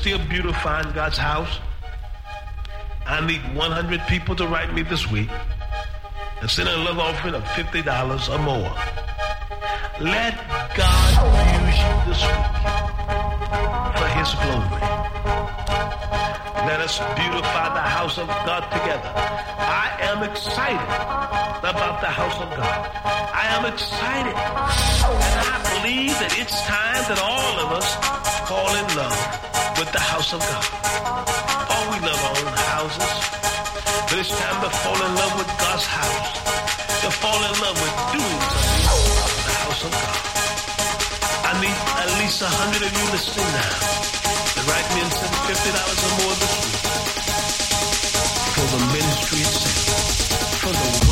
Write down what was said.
still beautifying God's house. I need 100 people to write me this week and send a love offering of $50 or more. Let God use you this week for his glory. Let us beautify the house of God together. I am excited about the house of God. I am excited. And I believe that it's time that all of us fall in love with the house of God. Oh, we love our own houses. But it's time to fall in love with God's house. To fall in love with something in the house of God. I need at least a hundred of you listening now to write me and send fifty dollars or more this week for the ministry itself, for the